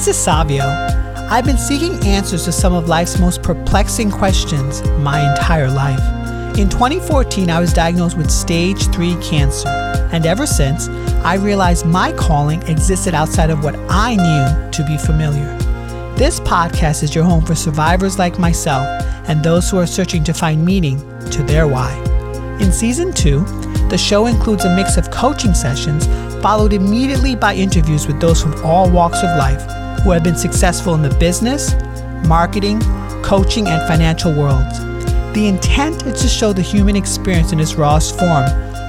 This is Savio. I've been seeking answers to some of life's most perplexing questions my entire life. In 2014, I was diagnosed with stage 3 cancer, and ever since, I realized my calling existed outside of what I knew to be familiar. This podcast is your home for survivors like myself and those who are searching to find meaning to their why. In season 2, the show includes a mix of coaching sessions followed immediately by interviews with those from all walks of life who have been successful in the business, marketing, coaching, and financial worlds. The intent is to show the human experience in its rawest form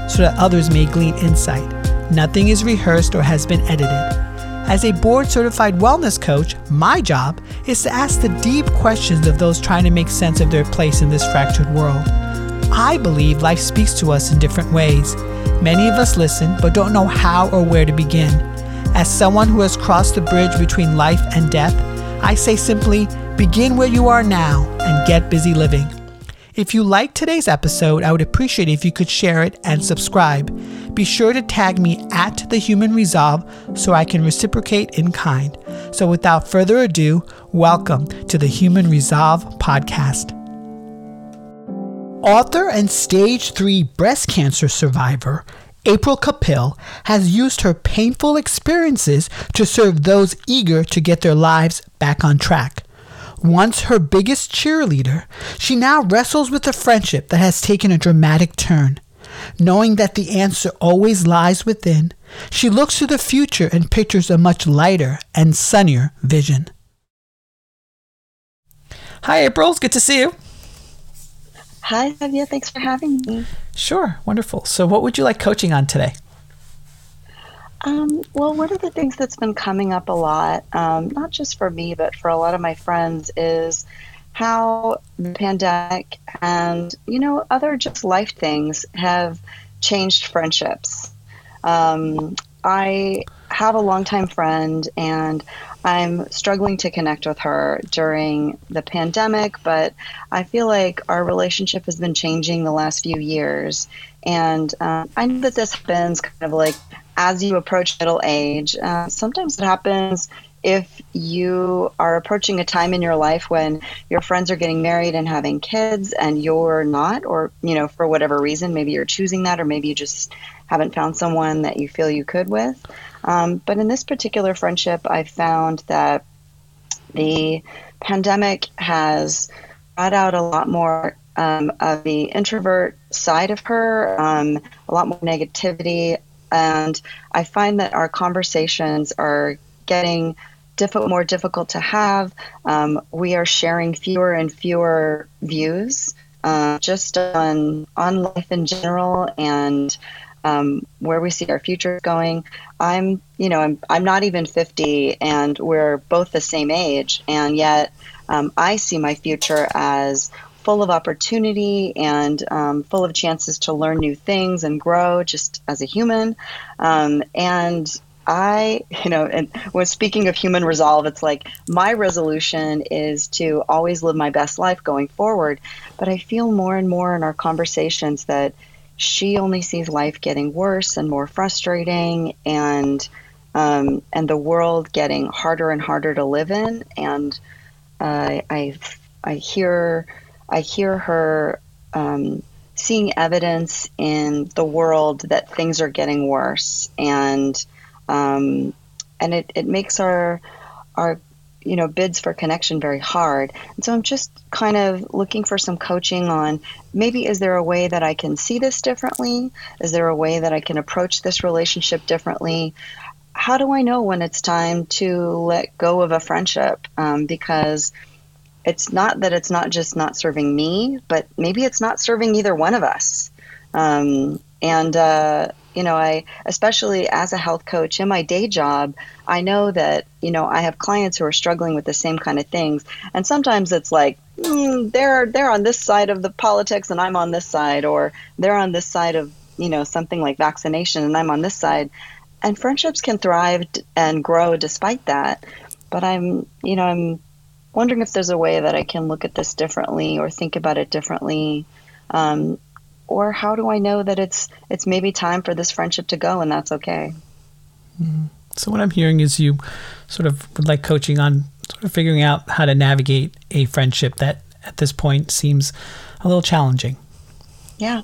so that others may glean insight. Nothing is rehearsed or has been edited. As a board certified wellness coach, my job is to ask the deep questions of those trying to make sense of their place in this fractured world. I believe life speaks to us in different ways. Many of us listen but don't know how or where to begin. As someone who has crossed the bridge between life and death, I say simply begin where you are now and get busy living. If you liked today's episode, I would appreciate if you could share it and subscribe. Be sure to tag me at The Human Resolve so I can reciprocate in kind. So without further ado, welcome to the Human Resolve podcast. Author and stage 3 breast cancer survivor April Capil has used her painful experiences to serve those eager to get their lives back on track. Once her biggest cheerleader, she now wrestles with a friendship that has taken a dramatic turn. Knowing that the answer always lies within, she looks to the future and pictures a much lighter and sunnier vision. Hi, April. It's good to see you. Hi, Savio. Thanks for having me. Sure. Wonderful. So, what would you like coaching on today? Um, well, one of the things that's been coming up a lot, um, not just for me, but for a lot of my friends, is how the pandemic and, you know, other just life things have changed friendships. Um, I have a longtime friend and I'm struggling to connect with her during the pandemic, but I feel like our relationship has been changing the last few years. And uh, I know that this happens kind of like as you approach middle age. Uh, sometimes it happens if you are approaching a time in your life when your friends are getting married and having kids and you're not, or, you know, for whatever reason, maybe you're choosing that, or maybe you just haven't found someone that you feel you could with. Um, but in this particular friendship, I found that the pandemic has brought out a lot more um, of the introvert side of her, um, a lot more negativity. And I find that our conversations are getting diff- more difficult to have. Um, we are sharing fewer and fewer views uh, just on, on life in general and um, where we see our future going. I'm, you know, I'm, I'm not even 50 and we're both the same age. And yet um, I see my future as full of opportunity and um, full of chances to learn new things and grow just as a human. Um, and I, you know, and when speaking of human resolve, it's like my resolution is to always live my best life going forward. But I feel more and more in our conversations that she only sees life getting worse and more frustrating and um, and the world getting harder and harder to live in. And uh, I I hear I hear her um, seeing evidence in the world that things are getting worse. And um, and it, it makes our our you know bids for connection very hard. And so i'm just kind of looking for some coaching on maybe is there a way that i can see this differently? Is there a way that i can approach this relationship differently? How do i know when it's time to let go of a friendship? Um, because it's not that it's not just not serving me but maybe it's not serving either one of us. Um, and uh, you know, I, especially as a health coach in my day job, I know that, you know, I have clients who are struggling with the same kind of things. And sometimes it's like, mm, they're, they're on this side of the politics and I'm on this side, or they're on this side of, you know, something like vaccination and I'm on this side. And friendships can thrive and grow despite that. But I'm, you know, I'm wondering if there's a way that I can look at this differently or think about it differently. Um, or how do I know that it's it's maybe time for this friendship to go and that's okay? Mm-hmm. So what I'm hearing is you sort of would like coaching on sort of figuring out how to navigate a friendship that at this point seems a little challenging. Yeah.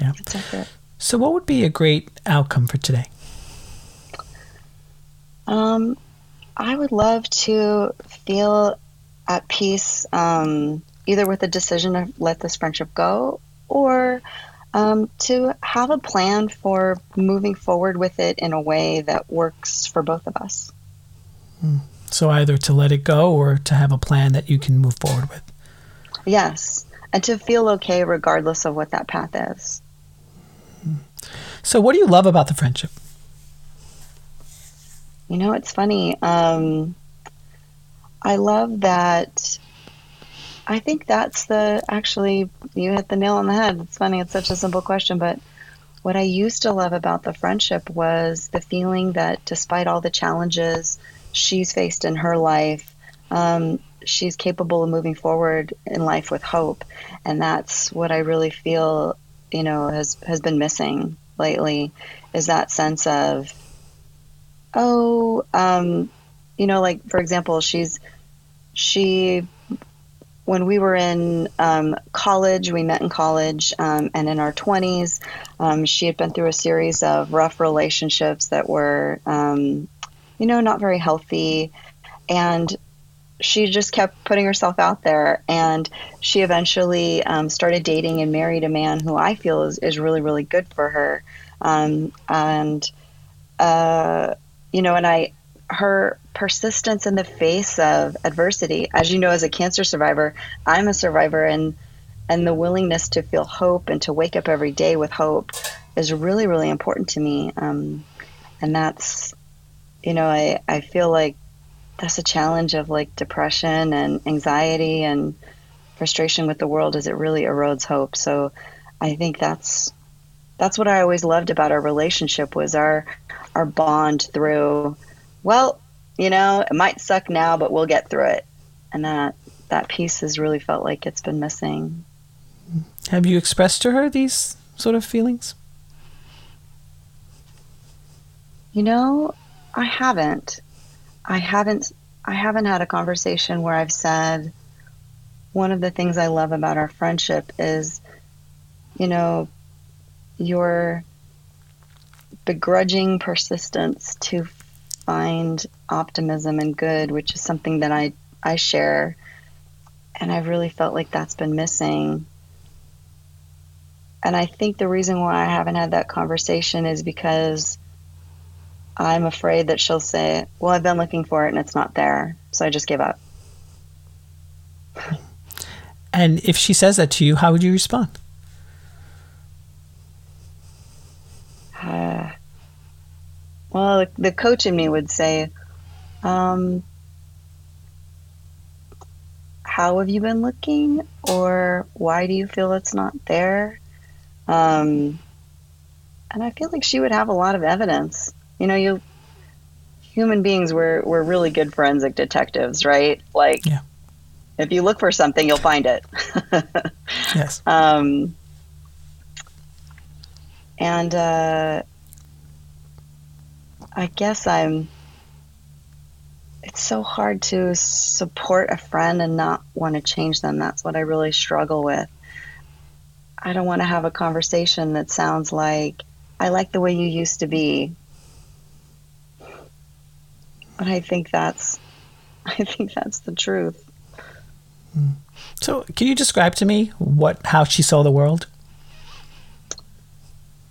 Yeah. That's So what would be a great outcome for today? Um, I would love to feel at peace, um, either with the decision to let this friendship go or um, to have a plan for moving forward with it in a way that works for both of us. So either to let it go or to have a plan that you can move forward with. Yes, and to feel okay regardless of what that path is. So what do you love about the friendship? You know, it's funny. Um, I love that. I think that's the actually, you hit the nail on the head. It's funny, it's such a simple question, but what I used to love about the friendship was the feeling that despite all the challenges she's faced in her life, um, she's capable of moving forward in life with hope. And that's what I really feel, you know, has, has been missing lately is that sense of, oh, um, you know, like for example, she's, she when we were in um, college, we met in college, um, and in our 20s, um, she had been through a series of rough relationships that were, um, you know, not very healthy. And she just kept putting herself out there. And she eventually um, started dating and married a man who I feel is, is really, really good for her. Um, and, uh, you know, and I, her persistence in the face of adversity. As you know, as a cancer survivor, I'm a survivor, and and the willingness to feel hope and to wake up every day with hope is really, really important to me. Um, and that's, you know, I I feel like that's a challenge of like depression and anxiety and frustration with the world is it really erodes hope. So I think that's that's what I always loved about our relationship was our our bond through well, you know, it might suck now, but we'll get through it. And that that piece has really felt like it's been missing. Have you expressed to her these sort of feelings? You know, I haven't. I haven't I haven't had a conversation where I've said one of the things I love about our friendship is you know your begrudging persistence to find optimism and good, which is something that I, I share. And I've really felt like that's been missing. And I think the reason why I haven't had that conversation is because I'm afraid that she'll say, Well, I've been looking for it and it's not there. So I just give up. And if she says that to you, how would you respond? Uh, well, the coach in me would say, um, How have you been looking? Or why do you feel it's not there? Um, and I feel like she would have a lot of evidence. You know, you human beings we're we're really good forensic detectives, right? Like yeah. if you look for something, you'll find it. yes. Um, and uh, I guess I'm. It's so hard to support a friend and not want to change them. That's what I really struggle with. I don't want to have a conversation that sounds like, I like the way you used to be. But I think that's, I think that's the truth. So, can you describe to me what how she saw the world?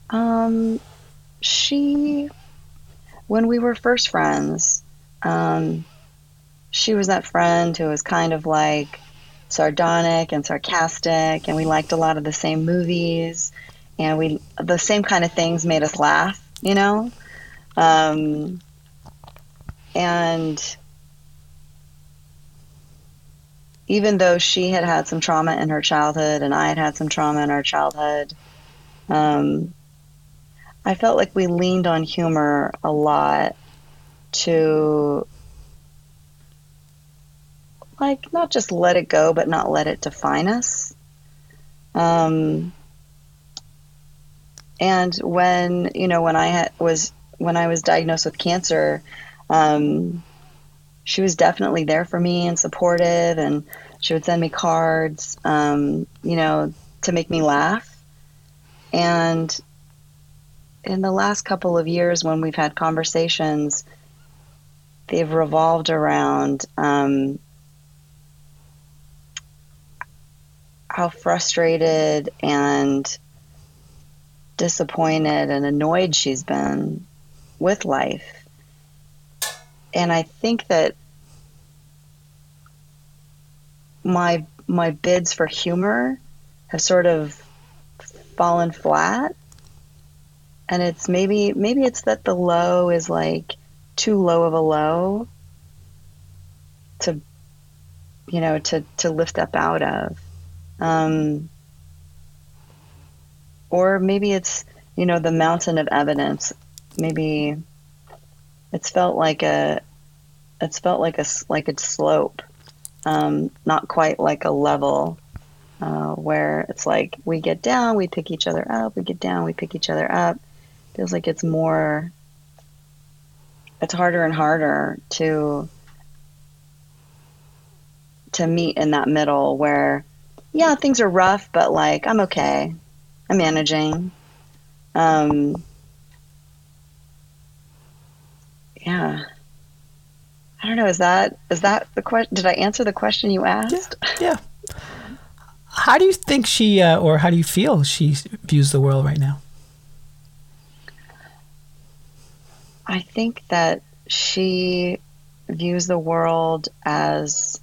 Um, she when we were first friends, um, she was that friend who was kind of like sardonic and sarcastic, and we liked a lot of the same movies, and we the same kind of things made us laugh, you know. Um, and even though she had had some trauma in her childhood, and I had had some trauma in our childhood, um, I felt like we leaned on humor a lot to like not just let it go, but not let it define us. Um, and when you know when I was when I was diagnosed with cancer, um, she was definitely there for me and supportive, and she would send me cards, um, you know, to make me laugh. And in the last couple of years, when we've had conversations, they've revolved around um, how frustrated and disappointed and annoyed she's been with life. And I think that my my bids for humor have sort of fallen flat. And it's maybe maybe it's that the low is like too low of a low to you know to to lift up out of. Um, or maybe it's you know the mountain of evidence. Maybe it's felt like a it's felt like a like a slope um, not quite like a level uh, where it's like we get down we pick each other up we get down we pick each other up feels like it's more it's harder and harder to to meet in that middle where yeah things are rough but like i'm okay. I'm managing. Um yeah. I don't know. Is that is that the question did i answer the question you asked? yeah, yeah. how do you think she uh, or how do you feel she views the world right now I think that she views the world as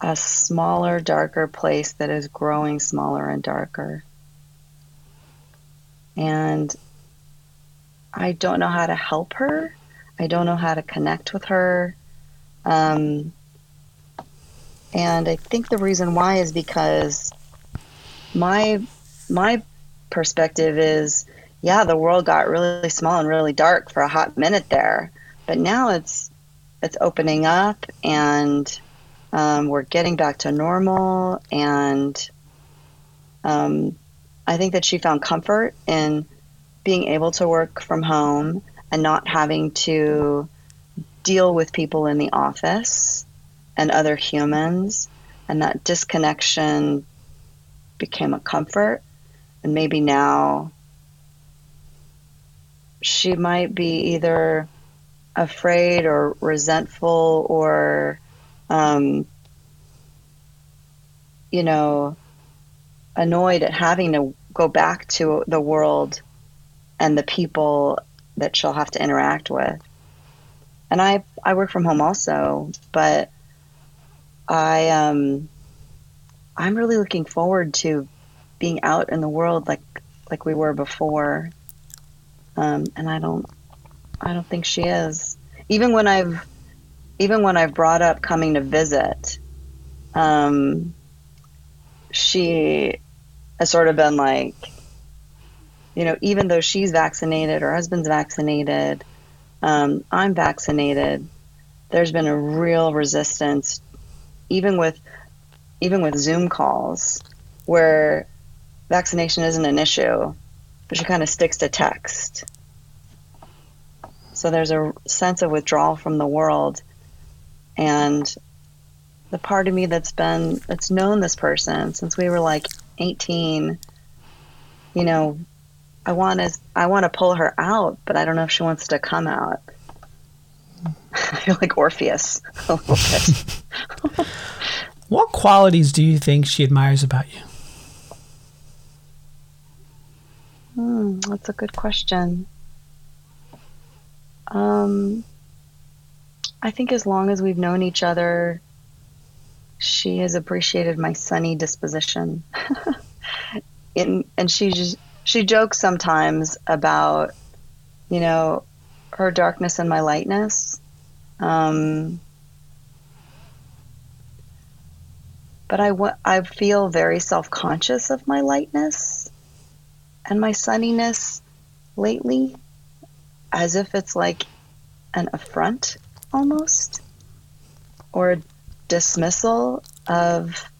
a smaller, darker place that is growing smaller and darker. And I don't know how to help her. I don't know how to connect with her. Um, and I think the reason why is because my my perspective is yeah, the world got really small and really dark for a hot minute there, but now it's it's opening up and um, we're getting back to normal. And um, I think that she found comfort in being able to work from home and not having to deal with people in the office and other humans. And that disconnection became a comfort. And maybe now she might be either afraid or resentful or, um, you know, annoyed at having to go back to the world and the people that she'll have to interact with. And I, I work from home also, but I, um, I'm really looking forward to being out in the world like, like we were before um, and I don't, I don't think she is. Even when I've, even when I've brought up coming to visit, um, she has sort of been like, you know, even though she's vaccinated, her husband's vaccinated, um, I'm vaccinated. There's been a real resistance, even with, even with Zoom calls, where vaccination isn't an issue but she kind of sticks to text. So there's a sense of withdrawal from the world. And the part of me that's been, that's known this person since we were like 18, you know, I want to, I want to pull her out, but I don't know if she wants to come out. I feel like Orpheus a little bit. what qualities do you think she admires about you? Hmm, that's a good question. Um, I think as long as we've known each other, she has appreciated my sunny disposition. In, and she just, she jokes sometimes about, you know, her darkness and my lightness. Um, but I, I feel very self conscious of my lightness and my sunniness lately as if it's like an affront almost or a dismissal of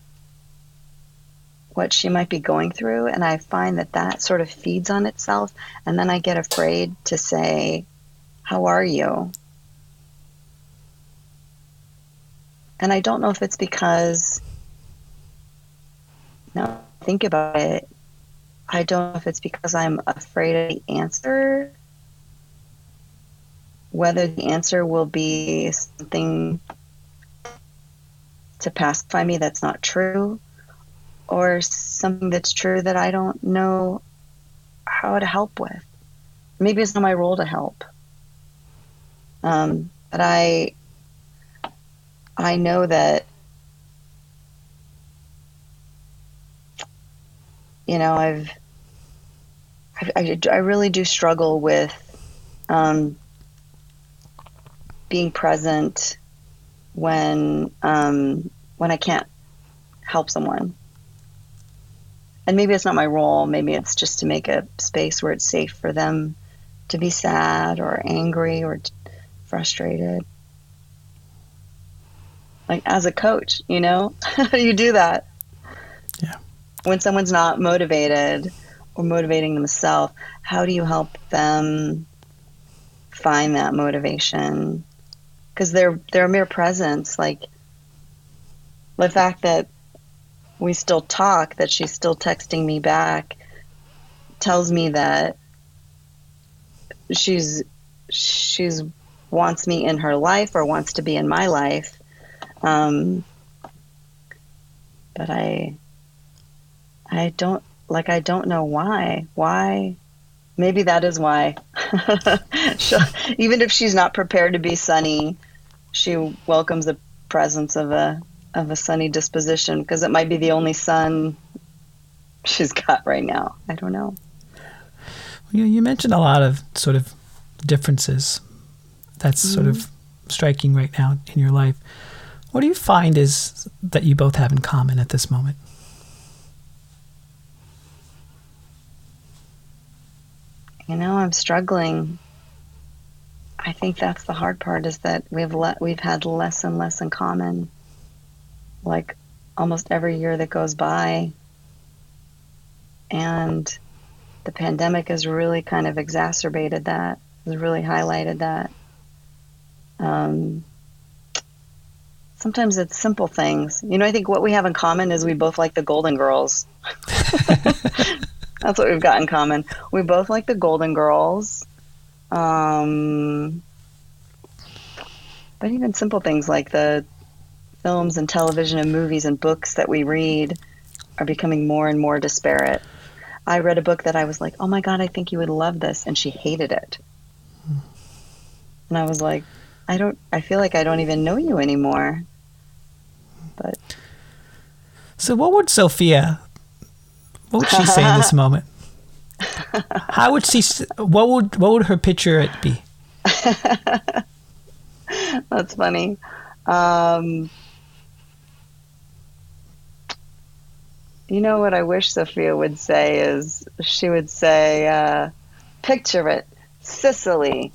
what she might be going through. And I find that that sort of feeds on itself. And then I get afraid to say, How are you? And I don't know if it's because, now think about it, I don't know if it's because I'm afraid of the answer, whether the answer will be something to pacify me that's not true, or something that's true that I don't know how to help with. Maybe it's not my role to help. Um, but I, I know that, you know, I've, I, I, I really do struggle with um, being present when um, when I can't help someone. And maybe it's not my role. Maybe it's just to make a space where it's safe for them to be sad or angry or frustrated. Like as a coach, you know, how do you do that? When someone's not motivated or motivating themselves, how do you help them find that motivation because they're they're a mere presence. Like the fact that we still talk, that she's still texting me back, tells me that she's she's wants me in her life or wants to be in my life. Um, but I I don't like I don't know why. Why maybe that is why. even if she's not prepared to be sunny, she welcomes the presence of a of a sunny disposition because it might be the only sun she's got right now. I don't know. You, you mentioned a lot of sort of differences. That's mm-hmm. sort of striking right now in your life. What do you find is that you both have in common at this moment? You know, I'm struggling I think that's the hard part is that we've let we've had less and less in common. Like almost every year that goes by. And the pandemic has really kind of exacerbated that, has really highlighted that. Um, sometimes it's simple things. You know, I think what we have in common is we both like the Golden Girls. That's what we've got in common. We both like the Golden Girls. Um, but even simple things like the films and television and movies and books that we read are becoming more and more disparate. I read a book that I was like, "Oh my god, I think you would love this," and she hated it. And I was like, "I don't. I feel like I don't even know you anymore." But so, what would Sophia? What would she say in this moment? How would she? What would what would her picture it be? That's funny. Um, you know what I wish Sophia would say is she would say, uh, "Picture it, Sicily,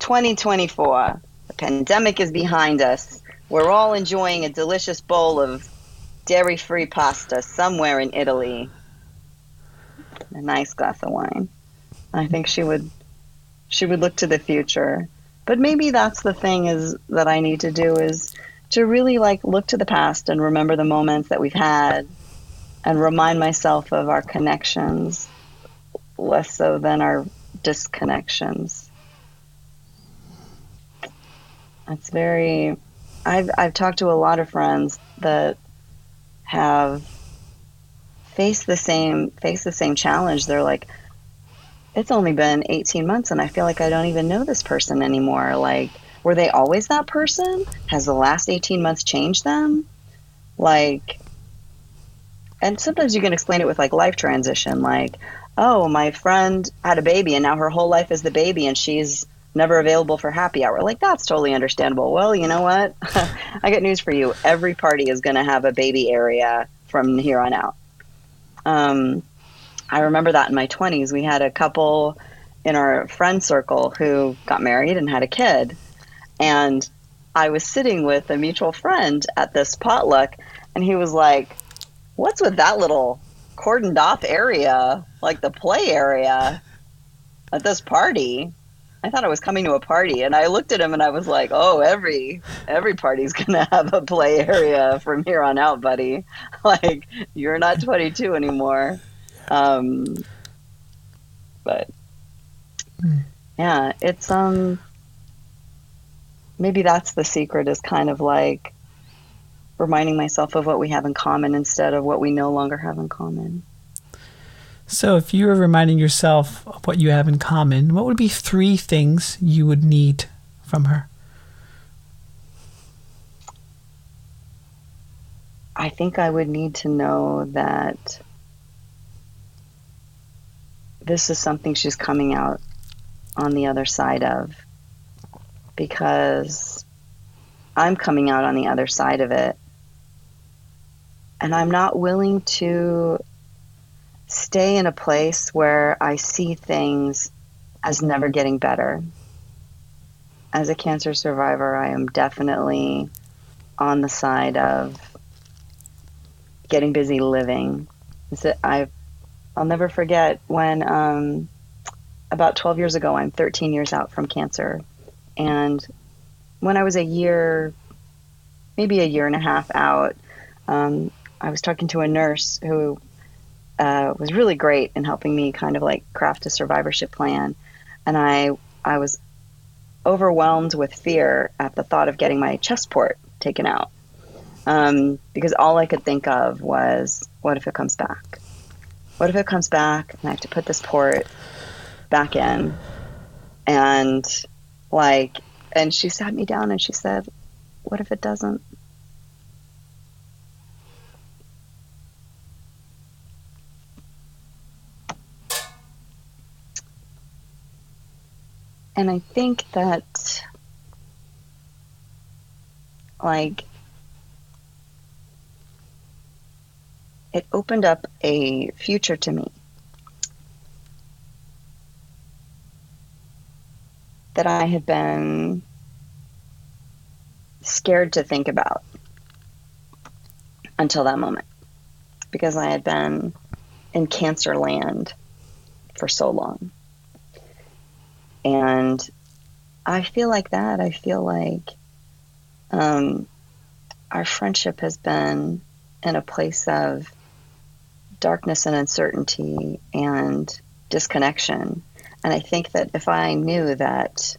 2024. The pandemic is behind us. We're all enjoying a delicious bowl of dairy-free pasta somewhere in Italy." a nice glass of wine. I think she would she would look to the future. But maybe that's the thing is that I need to do is to really like look to the past and remember the moments that we've had and remind myself of our connections less so than our disconnections. It's very I've I've talked to a lot of friends that have faced the same face the same challenge. They're like it's only been 18 months and i feel like i don't even know this person anymore. Like were they always that person? Has the last 18 months changed them? Like and sometimes you can explain it with like life transition like oh my friend had a baby and now her whole life is the baby and she's never available for happy hour. Like that's totally understandable. Well you know what? I got news for you. Every party is going to have a baby area from here on out. Um, I remember that in my 20s, we had a couple in our friend circle who got married and had a kid. And I was sitting with a mutual friend at this potluck, and he was like, what's with that little cordoned off area, like the play area at this party? I thought I was coming to a party, and I looked at him and I was like, "Oh, every every party's gonna have a play area from here on out, buddy. Like you're not 22 anymore." Um, but yeah, it's um maybe that's the secret is kind of like reminding myself of what we have in common instead of what we no longer have in common. So, if you were reminding yourself of what you have in common, what would be three things you would need from her? I think I would need to know that this is something she's coming out on the other side of because I'm coming out on the other side of it. And I'm not willing to stay in a place where I see things as never getting better. As a cancer survivor, I am definitely on the side of getting busy living. I've, I'll never forget when um, about 12 years ago, I'm 13 years out from cancer. And when I was a year, maybe a year and a half out, um, I was talking to a nurse who uh, was really great in helping me kind of like craft a survivorship plan. And I, I was overwhelmed with fear at the thought of getting my chest port taken out. Um, because all I could think of was, what if it comes back? What if it comes back and I have to put this port back in? And like, and she sat me down and she said, What if it doesn't? And I think that, like, it opened up a future to me that I had been scared to think about until that moment because I had been in cancer land for so long. And I feel like that. I feel like um, our friendship has been in a place of darkness and uncertainty and disconnection and I think that if I knew that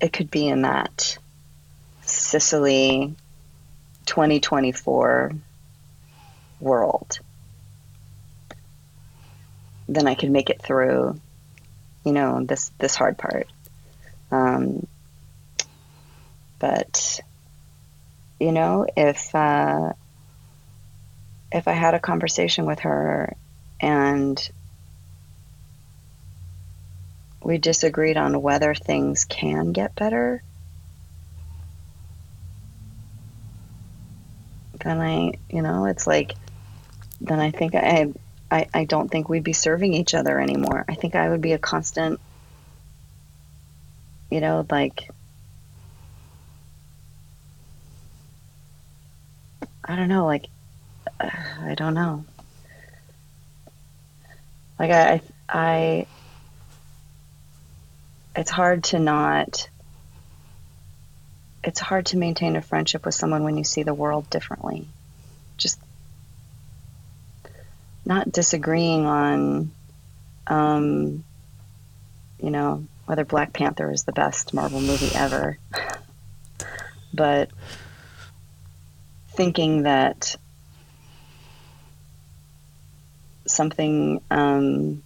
it could be in that Sicily 2024 world, then I could make it through, you know, this this hard part. Um, but you know, if uh, if I had a conversation with her and we disagreed on whether things can get better, then I, you know, it's like, then I think I, I, I don't think we'd be serving each other anymore. I think I would be a constant, you know, like, I don't know, like, uh, I don't know. Like I, I, it's hard to not. It's hard to maintain a friendship with someone when you see the world differently. Just not disagreeing on, um, you know, whether Black Panther is the best Marvel movie ever, but thinking that something um,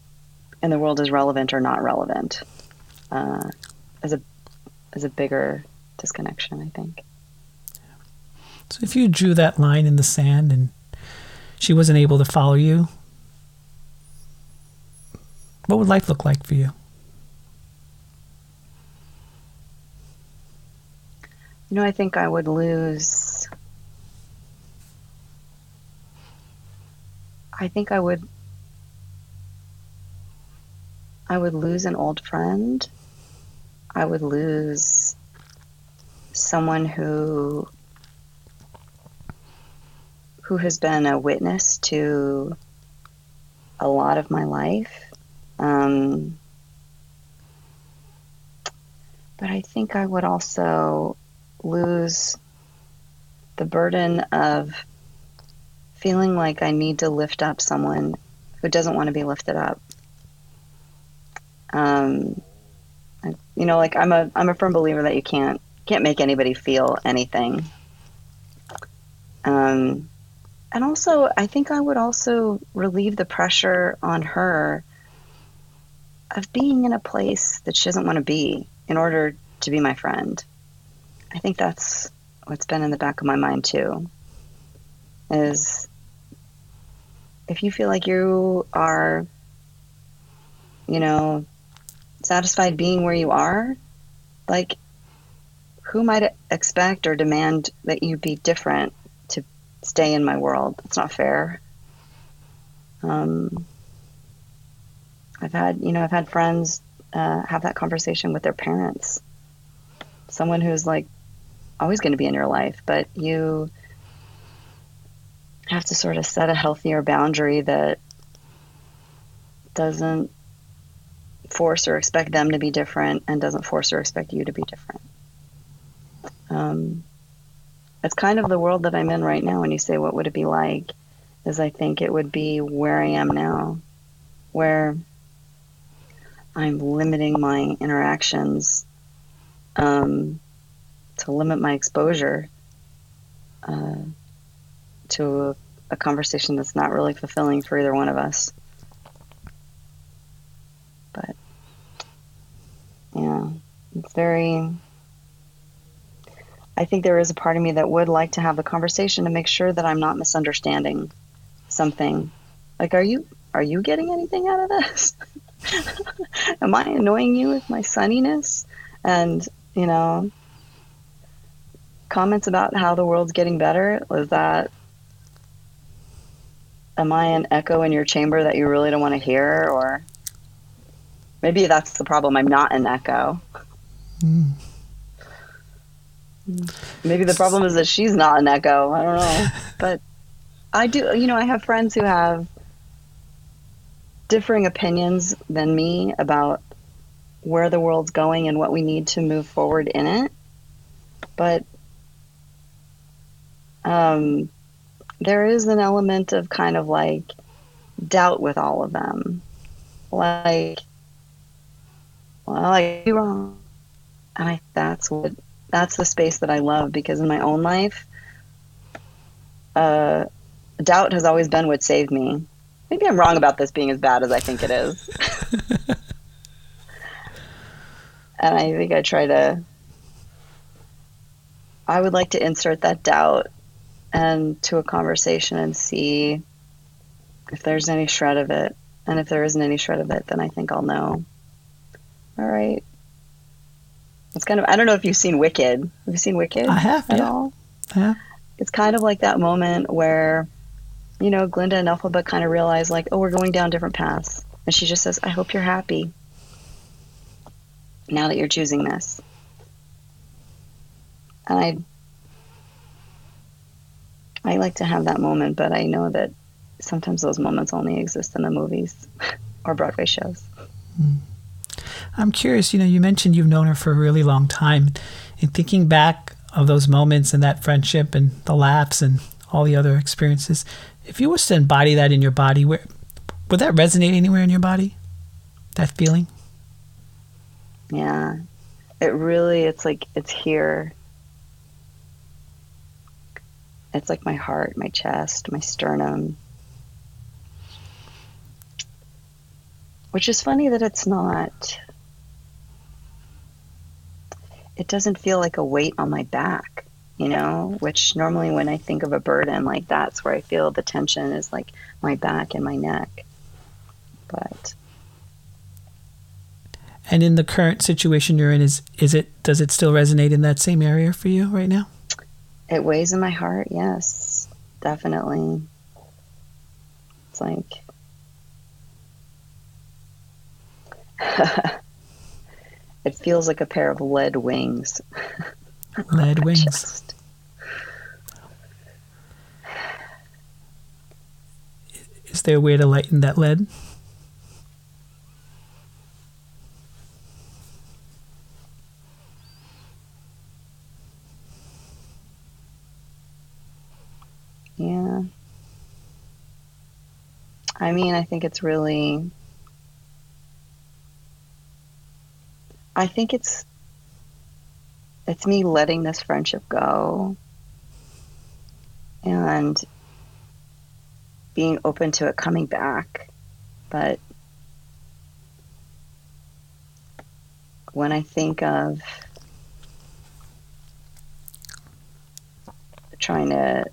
in the world is relevant or not relevant uh, as a as a bigger disconnection, I think. So if you drew that line in the sand and she wasn't able to follow you, what would life look like for you? You know, I think I would lose. I think I would I would lose an old friend. I would lose someone who who has been a witness to a lot of my life. Um, but I think I would also lose the burden of feeling like I need to lift up someone who doesn't want to be lifted up. Um, I, you know, like I'm a I'm a firm believer that you can't can't make anybody feel anything. Um, and also, I think I would also relieve the pressure on her of being in a place that she doesn't want to be in order to be my friend. I think that's what's been in the back of my mind too. Is if you feel like you are, you know, satisfied being where you are, like who might expect or demand that you be different stay in my world? It's not fair. Um, I've had, you know, I've had friends uh, have that conversation with their parents. Someone who's like always going to be in your life, but you have to sort of set a healthier boundary that doesn't force or expect them to be different and doesn't force or expect you to be different. Um, it's kind of the world that I'm in right now. When you say, what would it be like? Is I think it would be where I am now, where I'm limiting my interactions um, to limit my exposure uh, to a, a conversation that's not really fulfilling for either one of us. But yeah, it's very. I think there is a part of me that would like to have the conversation to make sure that I'm not misunderstanding something. Like, are you are you getting anything out of this? Am I annoying you with my sunniness? And you know, comments about how the world's getting better was that am I an echo in your chamber that you really don't want to hear or maybe that's the problem I'm not an echo. Mm. Maybe the problem is that she's not an echo. I don't know. but I do, you know, I have friends who have differing opinions than me about where the world's going and what we need to move forward in it. But um, there is an element of kind of like doubt with all of them. Like, well, I could be wrong. And I, that's what, that's the space that I love because in my own life, uh, doubt has always been what saved me. Maybe I'm wrong about this being as bad as I think it is. and I think I try to, I would like to insert that doubt and to a conversation and see if there's any shred of it. And if there isn't any shred of it, then I think I'll know. All right. It's kind of, I don't know if you've seen Wicked. Have you seen Wicked? I have, at yeah. all? Yeah. It's kind of like that moment where, you know, Glinda and Elphaba kind of realize, like, oh, we're going down different paths. And she just says, I hope you're happy now that you're choosing this. And I I like to have that moment, but I know that sometimes those moments only exist in the movies or Broadway shows. Mm. I'm curious, you know, you mentioned you've known her for a really long time. In thinking back of those moments and that friendship and the laughs and all the other experiences, if you was to embody that in your body, where would that resonate anywhere in your body? That feeling? Yeah. It really it's like it's here it's like my heart, my chest, my sternum. Which is funny that it's not. It doesn't feel like a weight on my back, you know, which normally when I think of a burden, like that's where I feel the tension is like my back and my neck. But and in the current situation you're in is is it does it still resonate in that same area for you right now? It weighs in my heart, yes, definitely. It's like it feels like a pair of lead wings. Lead wings. Is there a way to lighten that lead? Yeah. I mean, I think it's really. I think it's. It's me letting this friendship go and being open to it coming back. But when I think of trying to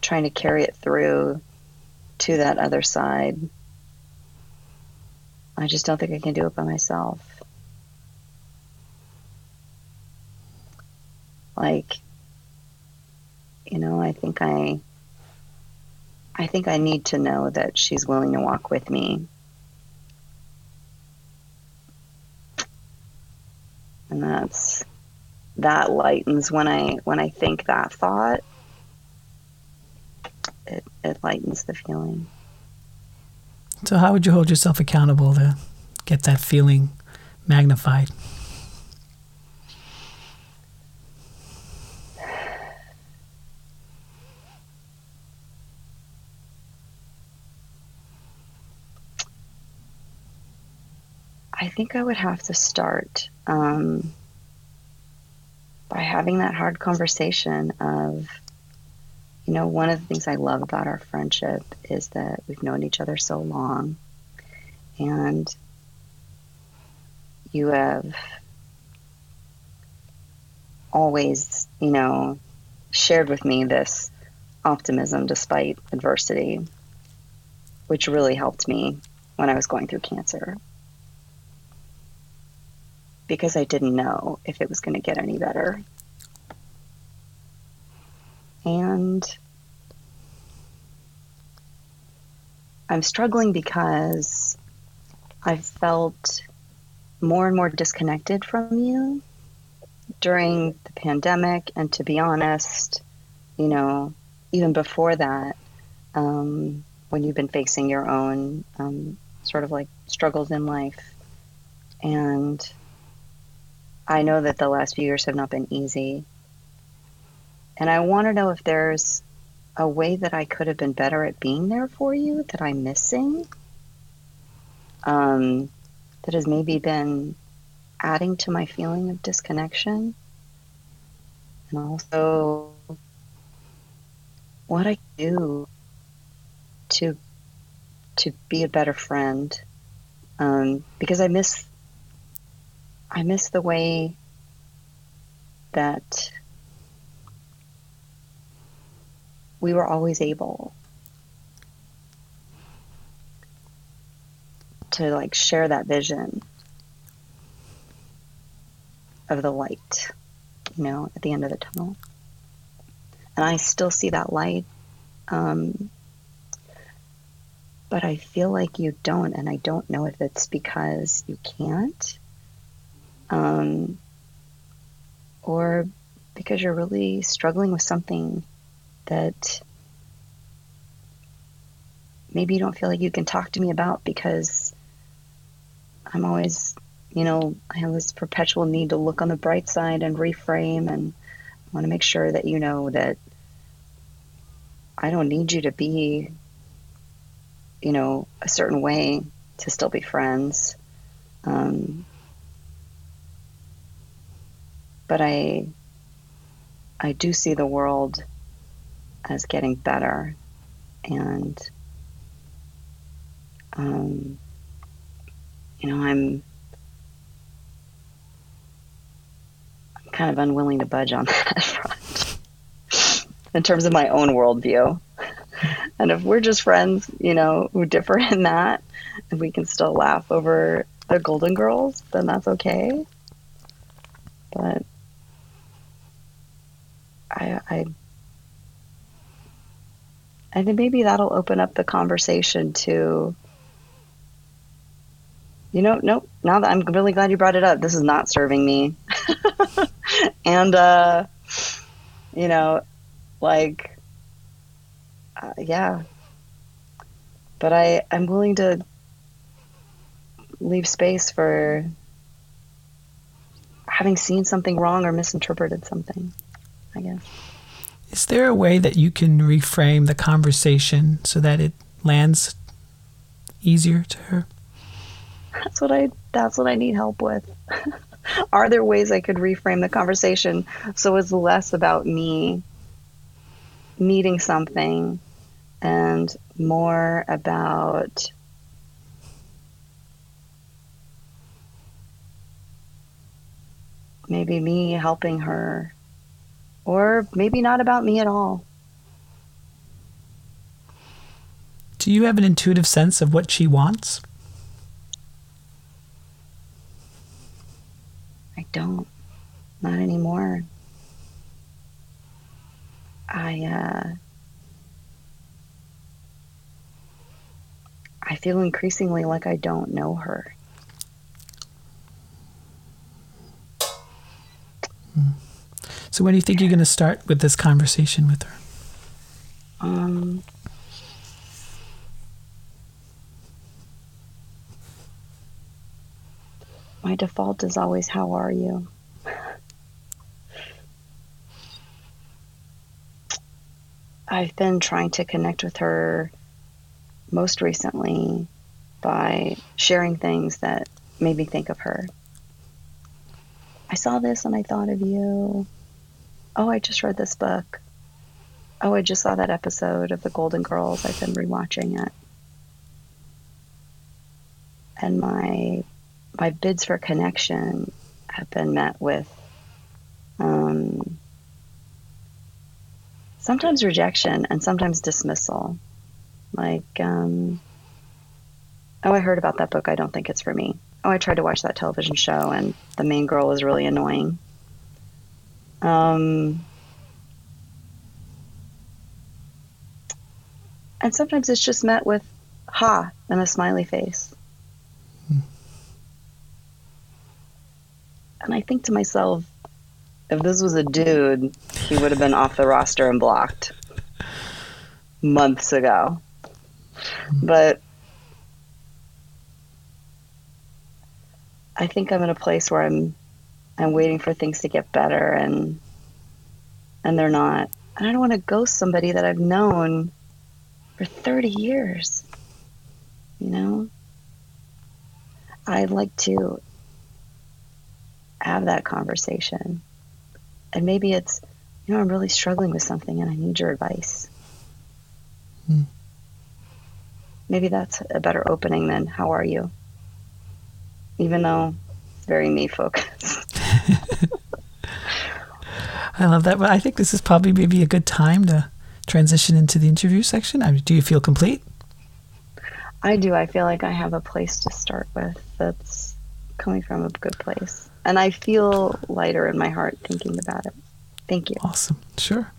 trying to carry it through to that other side. I just don't think I can do it by myself. Like, you know, I think I I think I need to know that she's willing to walk with me. And that's that lightens when I when I think that thought it, it lightens the feeling. So, how would you hold yourself accountable to get that feeling magnified? Think I would have to start um, by having that hard conversation of you know, one of the things I love about our friendship is that we've known each other so long. And you have always, you know, shared with me this optimism despite adversity, which really helped me when I was going through cancer. Because I didn't know if it was going to get any better. And I'm struggling because I've felt more and more disconnected from you during the pandemic. And to be honest, you know, even before that, um, when you've been facing your own um, sort of like struggles in life. And I know that the last few years have not been easy. And I want to know if there's a way that I could have been better at being there for you that I'm missing. Um, that has maybe been adding to my feeling of disconnection. And also what I do to to be a better friend. Um, because I miss I miss the way that we were always able to like share that vision of the light, you know, at the end of the tunnel. And I still see that light. Um, but I feel like you don't, and I don't know if it's because you can't, um, or because you're really struggling with something that maybe you don't feel like you can talk to me about because I'm always, you know, I have this perpetual need to look on the bright side and reframe and I want to make sure that you know that I don't need you to be, you know, a certain way to still be friends. Um, but I, I do see the world as getting better. And, um, you know, I'm, I'm kind of unwilling to budge on that front in terms of my own worldview. and if we're just friends, you know, who differ in that, and we can still laugh over the Golden Girls, then that's okay. But I, I I think maybe that'll open up the conversation to, you know, nope. Now that I'm really glad you brought it up, this is not serving me. and, uh, you know, like, uh, yeah, but I, I'm willing to leave space for having seen something wrong or misinterpreted something, I guess. Is there a way that you can reframe the conversation so that it lands easier to her? That's what I that's what I need help with. Are there ways I could reframe the conversation so it's less about me needing something and more about maybe me helping her or maybe not about me at all. Do you have an intuitive sense of what she wants? I don't. Not anymore. I uh I feel increasingly like I don't know her. So when do you think you're going to start with this conversation with her? Um, my default is always, How are you? I've been trying to connect with her most recently by sharing things that made me think of her. I saw this and I thought of you oh, I just read this book. Oh, I just saw that episode of The Golden Girls. I've been rewatching it. And my my bids for connection have been met with um, sometimes rejection and sometimes dismissal. Like, um, oh, I heard about that book. I don't think it's for me. Oh, I tried to watch that television show and the main girl was really annoying. Um, and sometimes it's just met with ha and a smiley face. Hmm. And I think to myself, if this was a dude, he would have been off the roster and blocked months ago. Hmm. But I think I'm in a place where I'm I'm waiting for things to get better and and they're not. And I don't want to ghost somebody that I've known for 30 years. You know? I'd like to have that conversation. And maybe it's, you know, I'm really struggling with something and I need your advice. Hmm. Maybe that's a better opening than how are you? Even though it's very me focused. I love that. But I think this is probably maybe a good time to transition into the interview section. I mean, do you feel complete? I do. I feel like I have a place to start with that's coming from a good place. And I feel lighter in my heart thinking about it. Thank you. Awesome. Sure.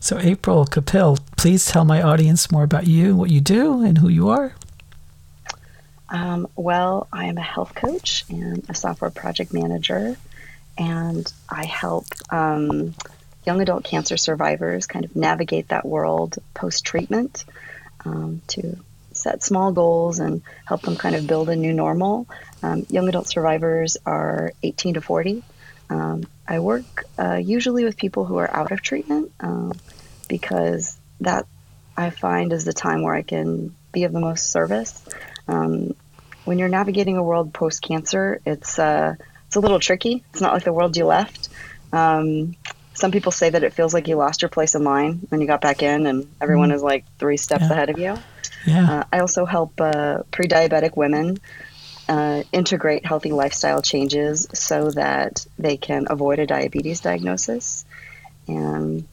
So, April Capil, please tell my audience more about you, what you do, and who you are. Um, well, I am a health coach and a software project manager and I help um, young adult cancer survivors kind of navigate that world post treatment um, to set small goals and help them kind of build a new normal. Um, young adult survivors are 18 to 40. Um, I work uh, usually with people who are out of treatment um, because that I find is the time where I can be of the most service. Um, when you're navigating a world post cancer, it's uh, it's a little tricky. It's not like the world you left. Um, some people say that it feels like you lost your place in line when you got back in, and everyone mm. is like three steps yeah. ahead of you. Yeah. Uh, I also help uh, pre diabetic women uh, integrate healthy lifestyle changes so that they can avoid a diabetes diagnosis. And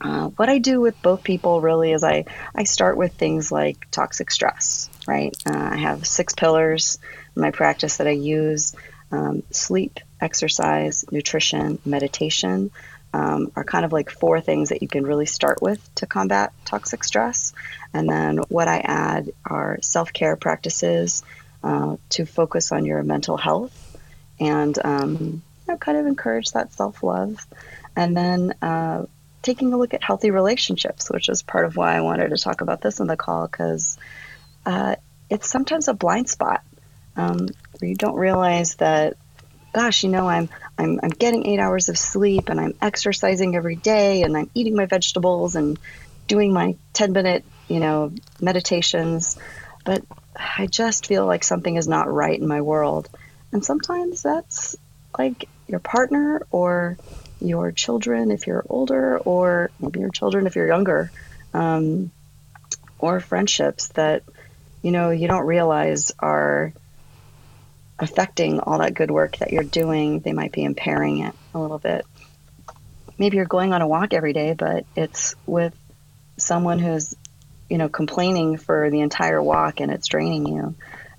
uh, what I do with both people really is I, I start with things like toxic stress, right? Uh, I have six pillars in my practice that I use um, sleep, exercise, nutrition, meditation um, are kind of like four things that you can really start with to combat toxic stress. And then what I add are self care practices uh, to focus on your mental health and um, you know, kind of encourage that self love. And then uh, taking a look at healthy relationships, which is part of why I wanted to talk about this in the call because uh, it's sometimes a blind spot um, where you don't realize that, gosh, you know, I'm, I'm, I'm getting eight hours of sleep and I'm exercising every day and I'm eating my vegetables and doing my 10 minute, you know, meditations. But I just feel like something is not right in my world. And sometimes that's like your partner or your children if you're older, or maybe your children if you're younger, um, or friendships that you know you don't realize are affecting all that good work that you're doing. They might be impairing it a little bit. Maybe you're going on a walk every day, but it's with someone who's you know complaining for the entire walk and it's draining you.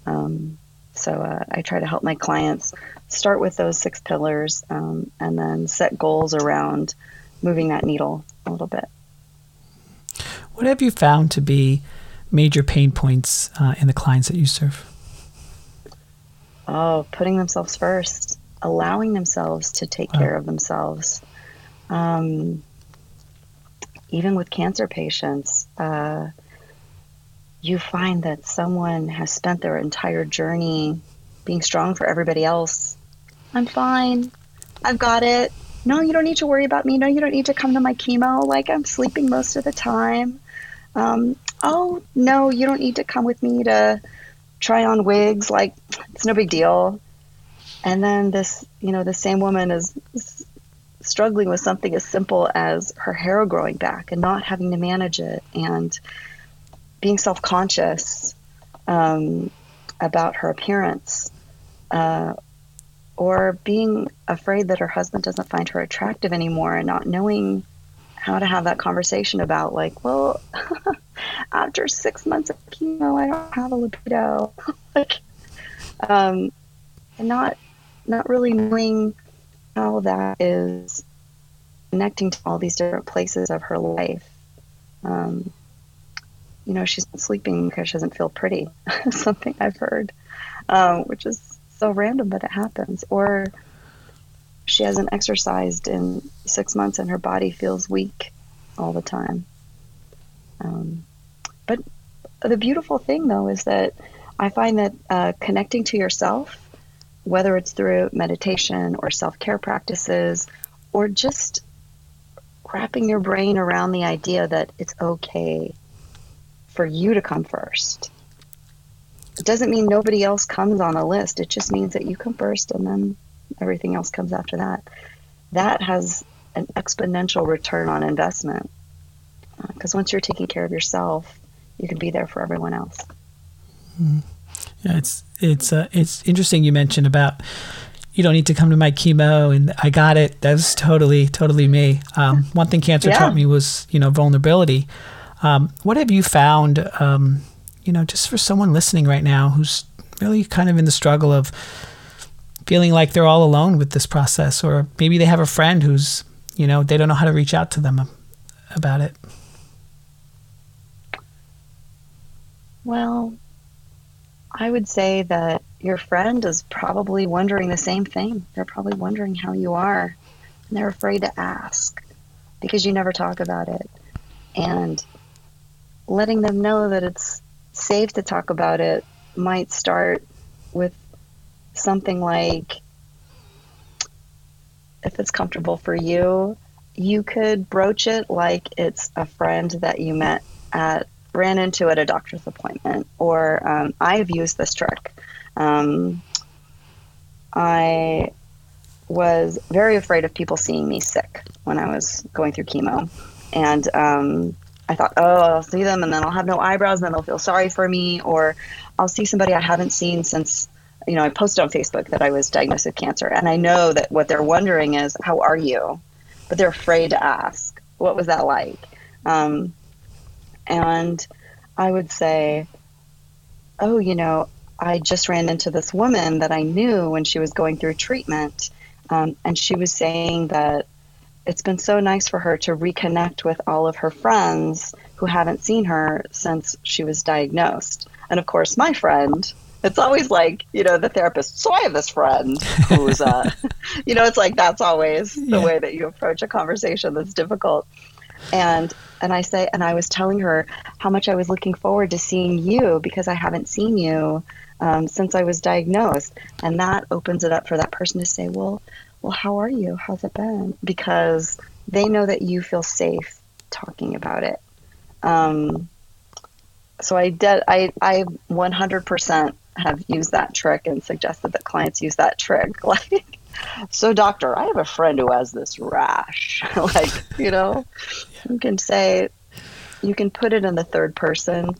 Um, so uh, I try to help my clients start with those six pillars um, and then set goals around moving that needle a little bit. What have you found to be major pain points uh, in the clients that you serve? Oh, putting themselves first, allowing themselves to take wow. care of themselves. Um, even with cancer patients, uh, you find that someone has spent their entire journey being strong for everybody else I'm fine. I've got it. No, you don't need to worry about me. No, you don't need to come to my chemo. Like, I'm sleeping most of the time. Um, oh, no, you don't need to come with me to try on wigs. Like, it's no big deal. And then this, you know, the same woman is, struggling with something as simple as her hair growing back and not having to manage it and being self conscious um, about her appearance. Uh, or being afraid that her husband doesn't find her attractive anymore and not knowing how to have that conversation about like well after six months of chemo i don't have a libido like um and not not really knowing how that is connecting to all these different places of her life um you know she's sleeping because she doesn't feel pretty something i've heard um, which is so random, but it happens. Or she hasn't exercised in six months and her body feels weak all the time. Um, the beautiful thing, though, is that I find that uh, connecting to yourself, whether it's through meditation or self care practices, or just wrapping your brain around the idea that it's okay for you to come first it doesn't mean nobody else comes on a list. It just means that you come first and then everything else comes after that. That has an exponential return on investment because uh, once you're taking care of yourself, you can be there for everyone else. Mm-hmm. Yeah, it's it's uh, it's interesting you mentioned about you don't need to come to my chemo and I got it. That's totally totally me. Um, one thing cancer yeah. taught me was you know vulnerability. Um, what have you found um, you know, just for someone listening right now who's really kind of in the struggle of feeling like they're all alone with this process, or maybe they have a friend who's, you know, they don't know how to reach out to them about it? Well, I would say that your friend is probably wondering the same thing. They're probably wondering how you are, and they're afraid to ask because you never talk about it. And letting them know that it's safe to talk about it might start with something like if it's comfortable for you, you could broach it like it's a friend that you met at ran into at a doctor's appointment. Or um, I've used this trick. Um, I was very afraid of people seeing me sick when I was going through chemo, and um, I thought, oh, I'll see them and then I'll have no eyebrows and then they'll feel sorry for me. Or I'll see somebody I haven't seen since, you know, I posted on Facebook that I was diagnosed with cancer. And I know that what they're wondering is, how are you? But they're afraid to ask, what was that like? Um, and I would say, oh, you know, I just ran into this woman that I knew when she was going through treatment. Um, and she was saying that it's been so nice for her to reconnect with all of her friends who haven't seen her since she was diagnosed. And of course, my friend, it's always like, you know, the therapist. So I have this friend who's, uh, you know, it's like that's always the yeah. way that you approach a conversation that's difficult. And and I say, and I was telling her how much I was looking forward to seeing you because I haven't seen you um, since I was diagnosed, and that opens it up for that person to say, well, well, how are you? How's it been? Because they know that you feel safe talking about it. Um, so I did. I I 100% have used that trick and suggested that clients use that trick. Like, so doctor, I have a friend who has this rash. like, you know, you can say, you can put it in the third person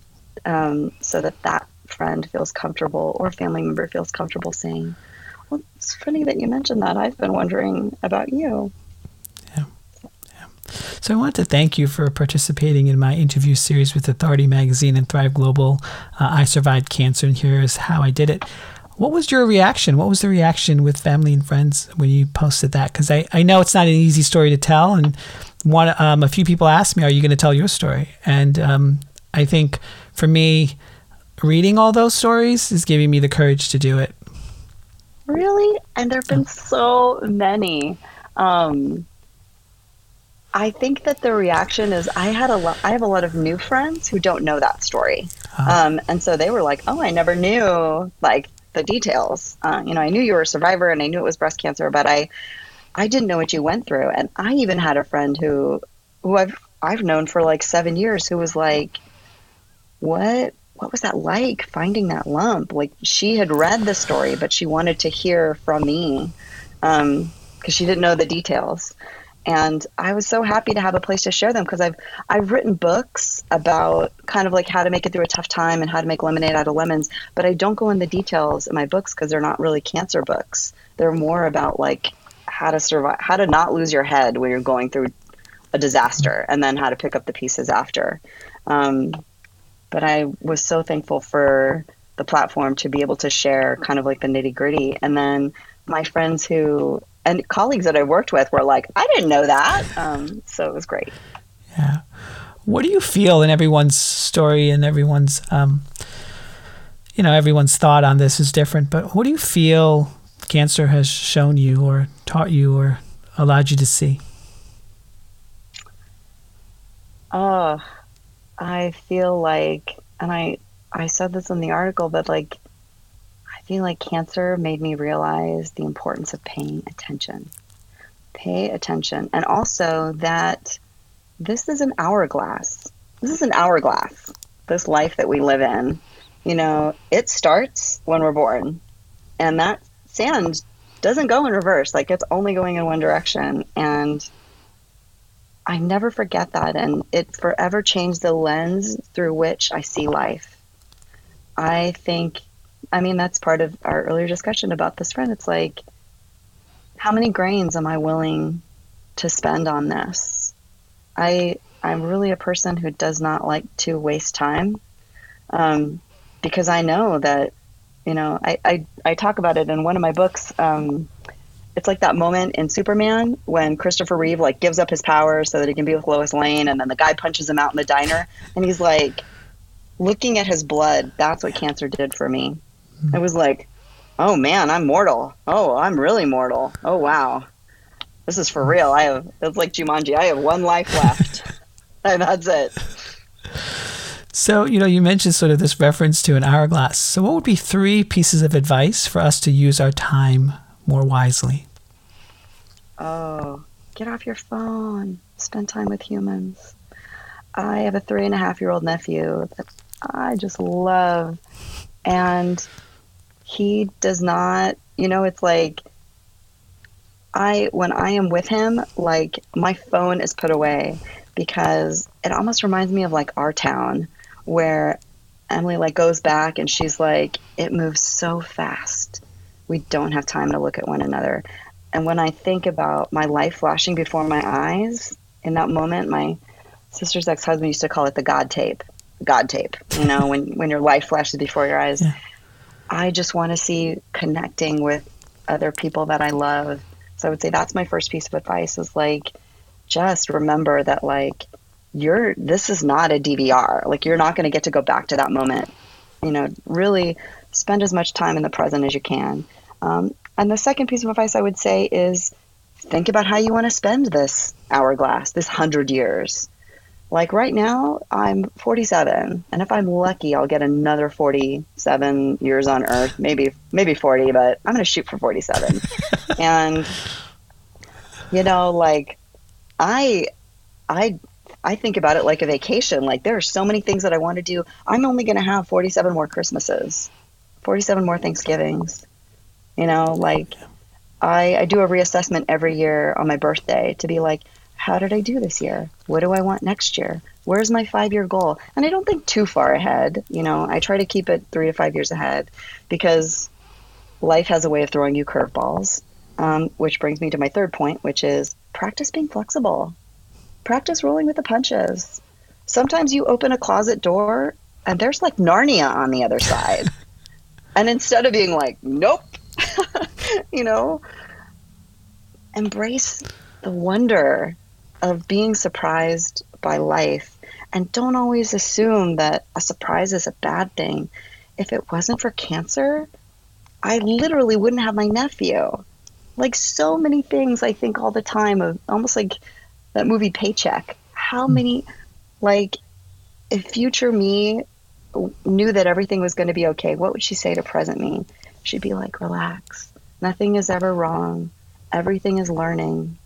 um, so that that friend feels comfortable or family member feels comfortable saying, well, it's funny that you mentioned that. I've been wondering about you. Yeah. yeah. So I want to thank you for participating in my interview series with Authority Magazine and Thrive Global. Uh, I survived cancer, and here is how I did it. What was your reaction? What was the reaction with family and friends when you posted that? Because I, I know it's not an easy story to tell, and one um, a few people asked me, "Are you going to tell your story?" And um, I think for me, reading all those stories is giving me the courage to do it. Really? And there have been so many. Um, I think that the reaction is I had a lot. I have a lot of new friends who don't know that story, uh-huh. um, and so they were like, "Oh, I never knew like the details. Uh, you know, I knew you were a survivor, and I knew it was breast cancer, but I, I didn't know what you went through." And I even had a friend who, who I've I've known for like seven years, who was like, "What? what was that like finding that lump? Like she had read the story, but she wanted to hear from me because um, she didn't know the details. And I was so happy to have a place to share them because I've I've written books about kind of like how to make it through a tough time and how to make lemonade out of lemons, but I don't go in the details in my books because they're not really cancer books. They're more about like how to survive, how to not lose your head when you're going through a disaster, and then how to pick up the pieces after. Um, but I was so thankful for the platform to be able to share kind of like the nitty gritty. And then my friends who and colleagues that I worked with were like, I didn't know that. Um, so it was great. Yeah. What do you feel in everyone's story and everyone's, um, you know, everyone's thought on this is different, but what do you feel cancer has shown you or taught you or allowed you to see? Oh, I feel like, and I I said this in the article, but like Like cancer made me realize the importance of paying attention. Pay attention, and also that this is an hourglass. This is an hourglass. This life that we live in, you know, it starts when we're born, and that sand doesn't go in reverse. Like it's only going in one direction, and I never forget that, and it forever changed the lens through which I see life. I think, I mean, that's part of our earlier discussion about this friend. It's like, how many grains am I willing to spend on this? I I'm really a person who does not like to waste time, um, because I know that, you know, I, I I talk about it in one of my books. Um, it's like that moment in Superman when Christopher Reeve like gives up his powers so that he can be with Lois Lane, and then the guy punches him out in the diner, and he's like looking at his blood. That's what cancer did for me. It was like, oh man, I'm mortal. Oh, I'm really mortal. Oh wow, this is for real. I have. It's like Jumanji. I have one life left, and that's it. So, you know, you mentioned sort of this reference to an hourglass. So, what would be three pieces of advice for us to use our time more wisely? Oh, get off your phone. Spend time with humans. I have a three and a half year old nephew that I just love. And he does not, you know, it's like I, when I am with him, like my phone is put away because it almost reminds me of like our town where Emily like goes back and she's like, it moves so fast we don't have time to look at one another. And when I think about my life flashing before my eyes in that moment, my sister's ex husband used to call it the God tape. God tape, you know, when, when your life flashes before your eyes. Yeah. I just want to see connecting with other people that I love. So I would say that's my first piece of advice is like, just remember that, like, you're, this is not a DVR. Like, you're not going to get to go back to that moment. You know, really spend as much time in the present as you can. Um, and the second piece of advice I would say is think about how you want to spend this hourglass, this hundred years. Like right now, I'm 47, and if I'm lucky, I'll get another 47 years on Earth, maybe maybe 40, but I'm going to shoot for 47. and you know, like I I I think about it like a vacation. Like there are so many things that I want to do. I'm only going to have 47 more Christmases, 47 more Thanksgivings. You know, like I, I do a reassessment every year on my birthday to be like, how did I do this year? What do I want next year? Where's my five year goal? And I don't think too far ahead. You know, I try to keep it three to five years ahead because life has a way of throwing you curveballs. Um, which brings me to my third point, which is practice being flexible. Practice rolling with the punches. Sometimes you open a closet door and there's like Narnia on the other side. and instead of being like, nope, you know, embrace the wonder of being surprised by life and don't always assume that a surprise is a bad thing. If it wasn't for cancer, I literally wouldn't have my nephew. Like so many things I think all the time of almost like that movie Paycheck. How hmm. many like if future me knew that everything was going to be okay, what would she say to present me? She'd be like, "Relax. Nothing is ever wrong. Everything is learning."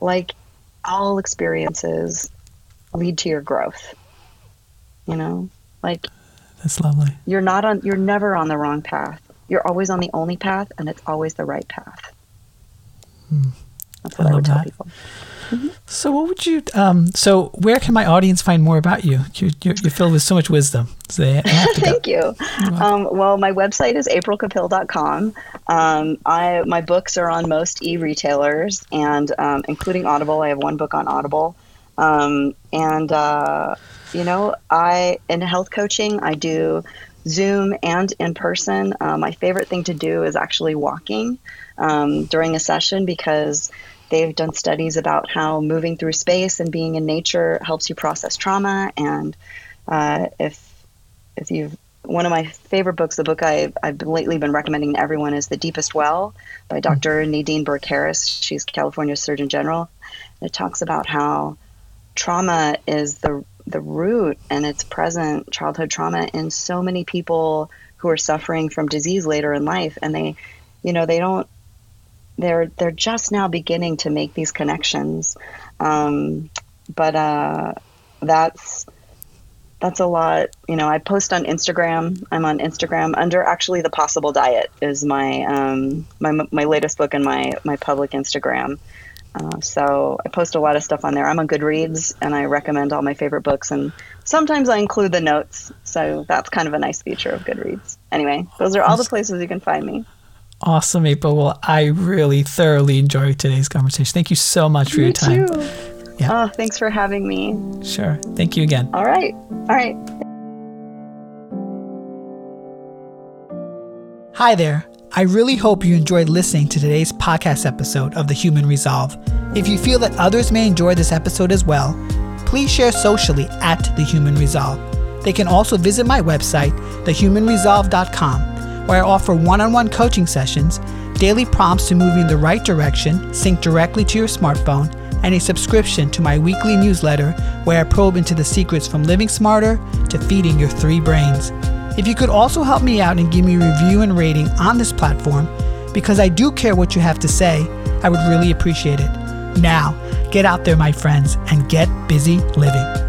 Like all experiences lead to your growth. You know, like that's lovely. You're not on. You're never on the wrong path. You're always on the only path, and it's always the right path. Hmm. That's what I, I would tell people. Mm-hmm. So, what would you? Um, so, where can my audience find more about you? You're, you're, you're filled with so much wisdom. So Thank you. Um, well, my website is aprilcapil.com. Um, I my books are on most e-retailers, and um, including Audible. I have one book on Audible, um, and uh, you know, I in health coaching, I do Zoom and in person. Uh, my favorite thing to do is actually walking um, during a session because They've done studies about how moving through space and being in nature helps you process trauma. And uh, if if you've one of my favorite books, the book I, I've lately been recommending to everyone is The Deepest Well by Dr. Mm-hmm. Nadine Burke Harris. She's California's Surgeon General. And it talks about how trauma is the the root and it's present childhood trauma in so many people who are suffering from disease later in life and they you know they don't they're they're just now beginning to make these connections. Um, but uh, that's that's a lot. You know, I post on Instagram. I'm on Instagram under actually the Possible Diet is my um, my my latest book in my my public Instagram. Uh, so I post a lot of stuff on there. I'm on Goodreads and I recommend all my favorite books and sometimes I include the notes. So that's kind of a nice feature of Goodreads. Anyway, those are all the places you can find me. Awesome, April. Well, I really thoroughly enjoyed today's conversation. Thank you so much for your time. Too. Yeah. Oh, thanks for having me. Sure. Thank you again. All right. All right. Hi there. I really hope you enjoyed listening to today's podcast episode of The Human Resolve. If you feel that others may enjoy this episode as well, please share socially at The Human Resolve. They can also visit my website, thehumanresolve.com where I offer one on one coaching sessions, daily prompts to move you in the right direction, sync directly to your smartphone, and a subscription to my weekly newsletter where I probe into the secrets from living smarter to feeding your three brains. If you could also help me out and give me a review and rating on this platform, because I do care what you have to say, I would really appreciate it. Now, get out there, my friends, and get busy living.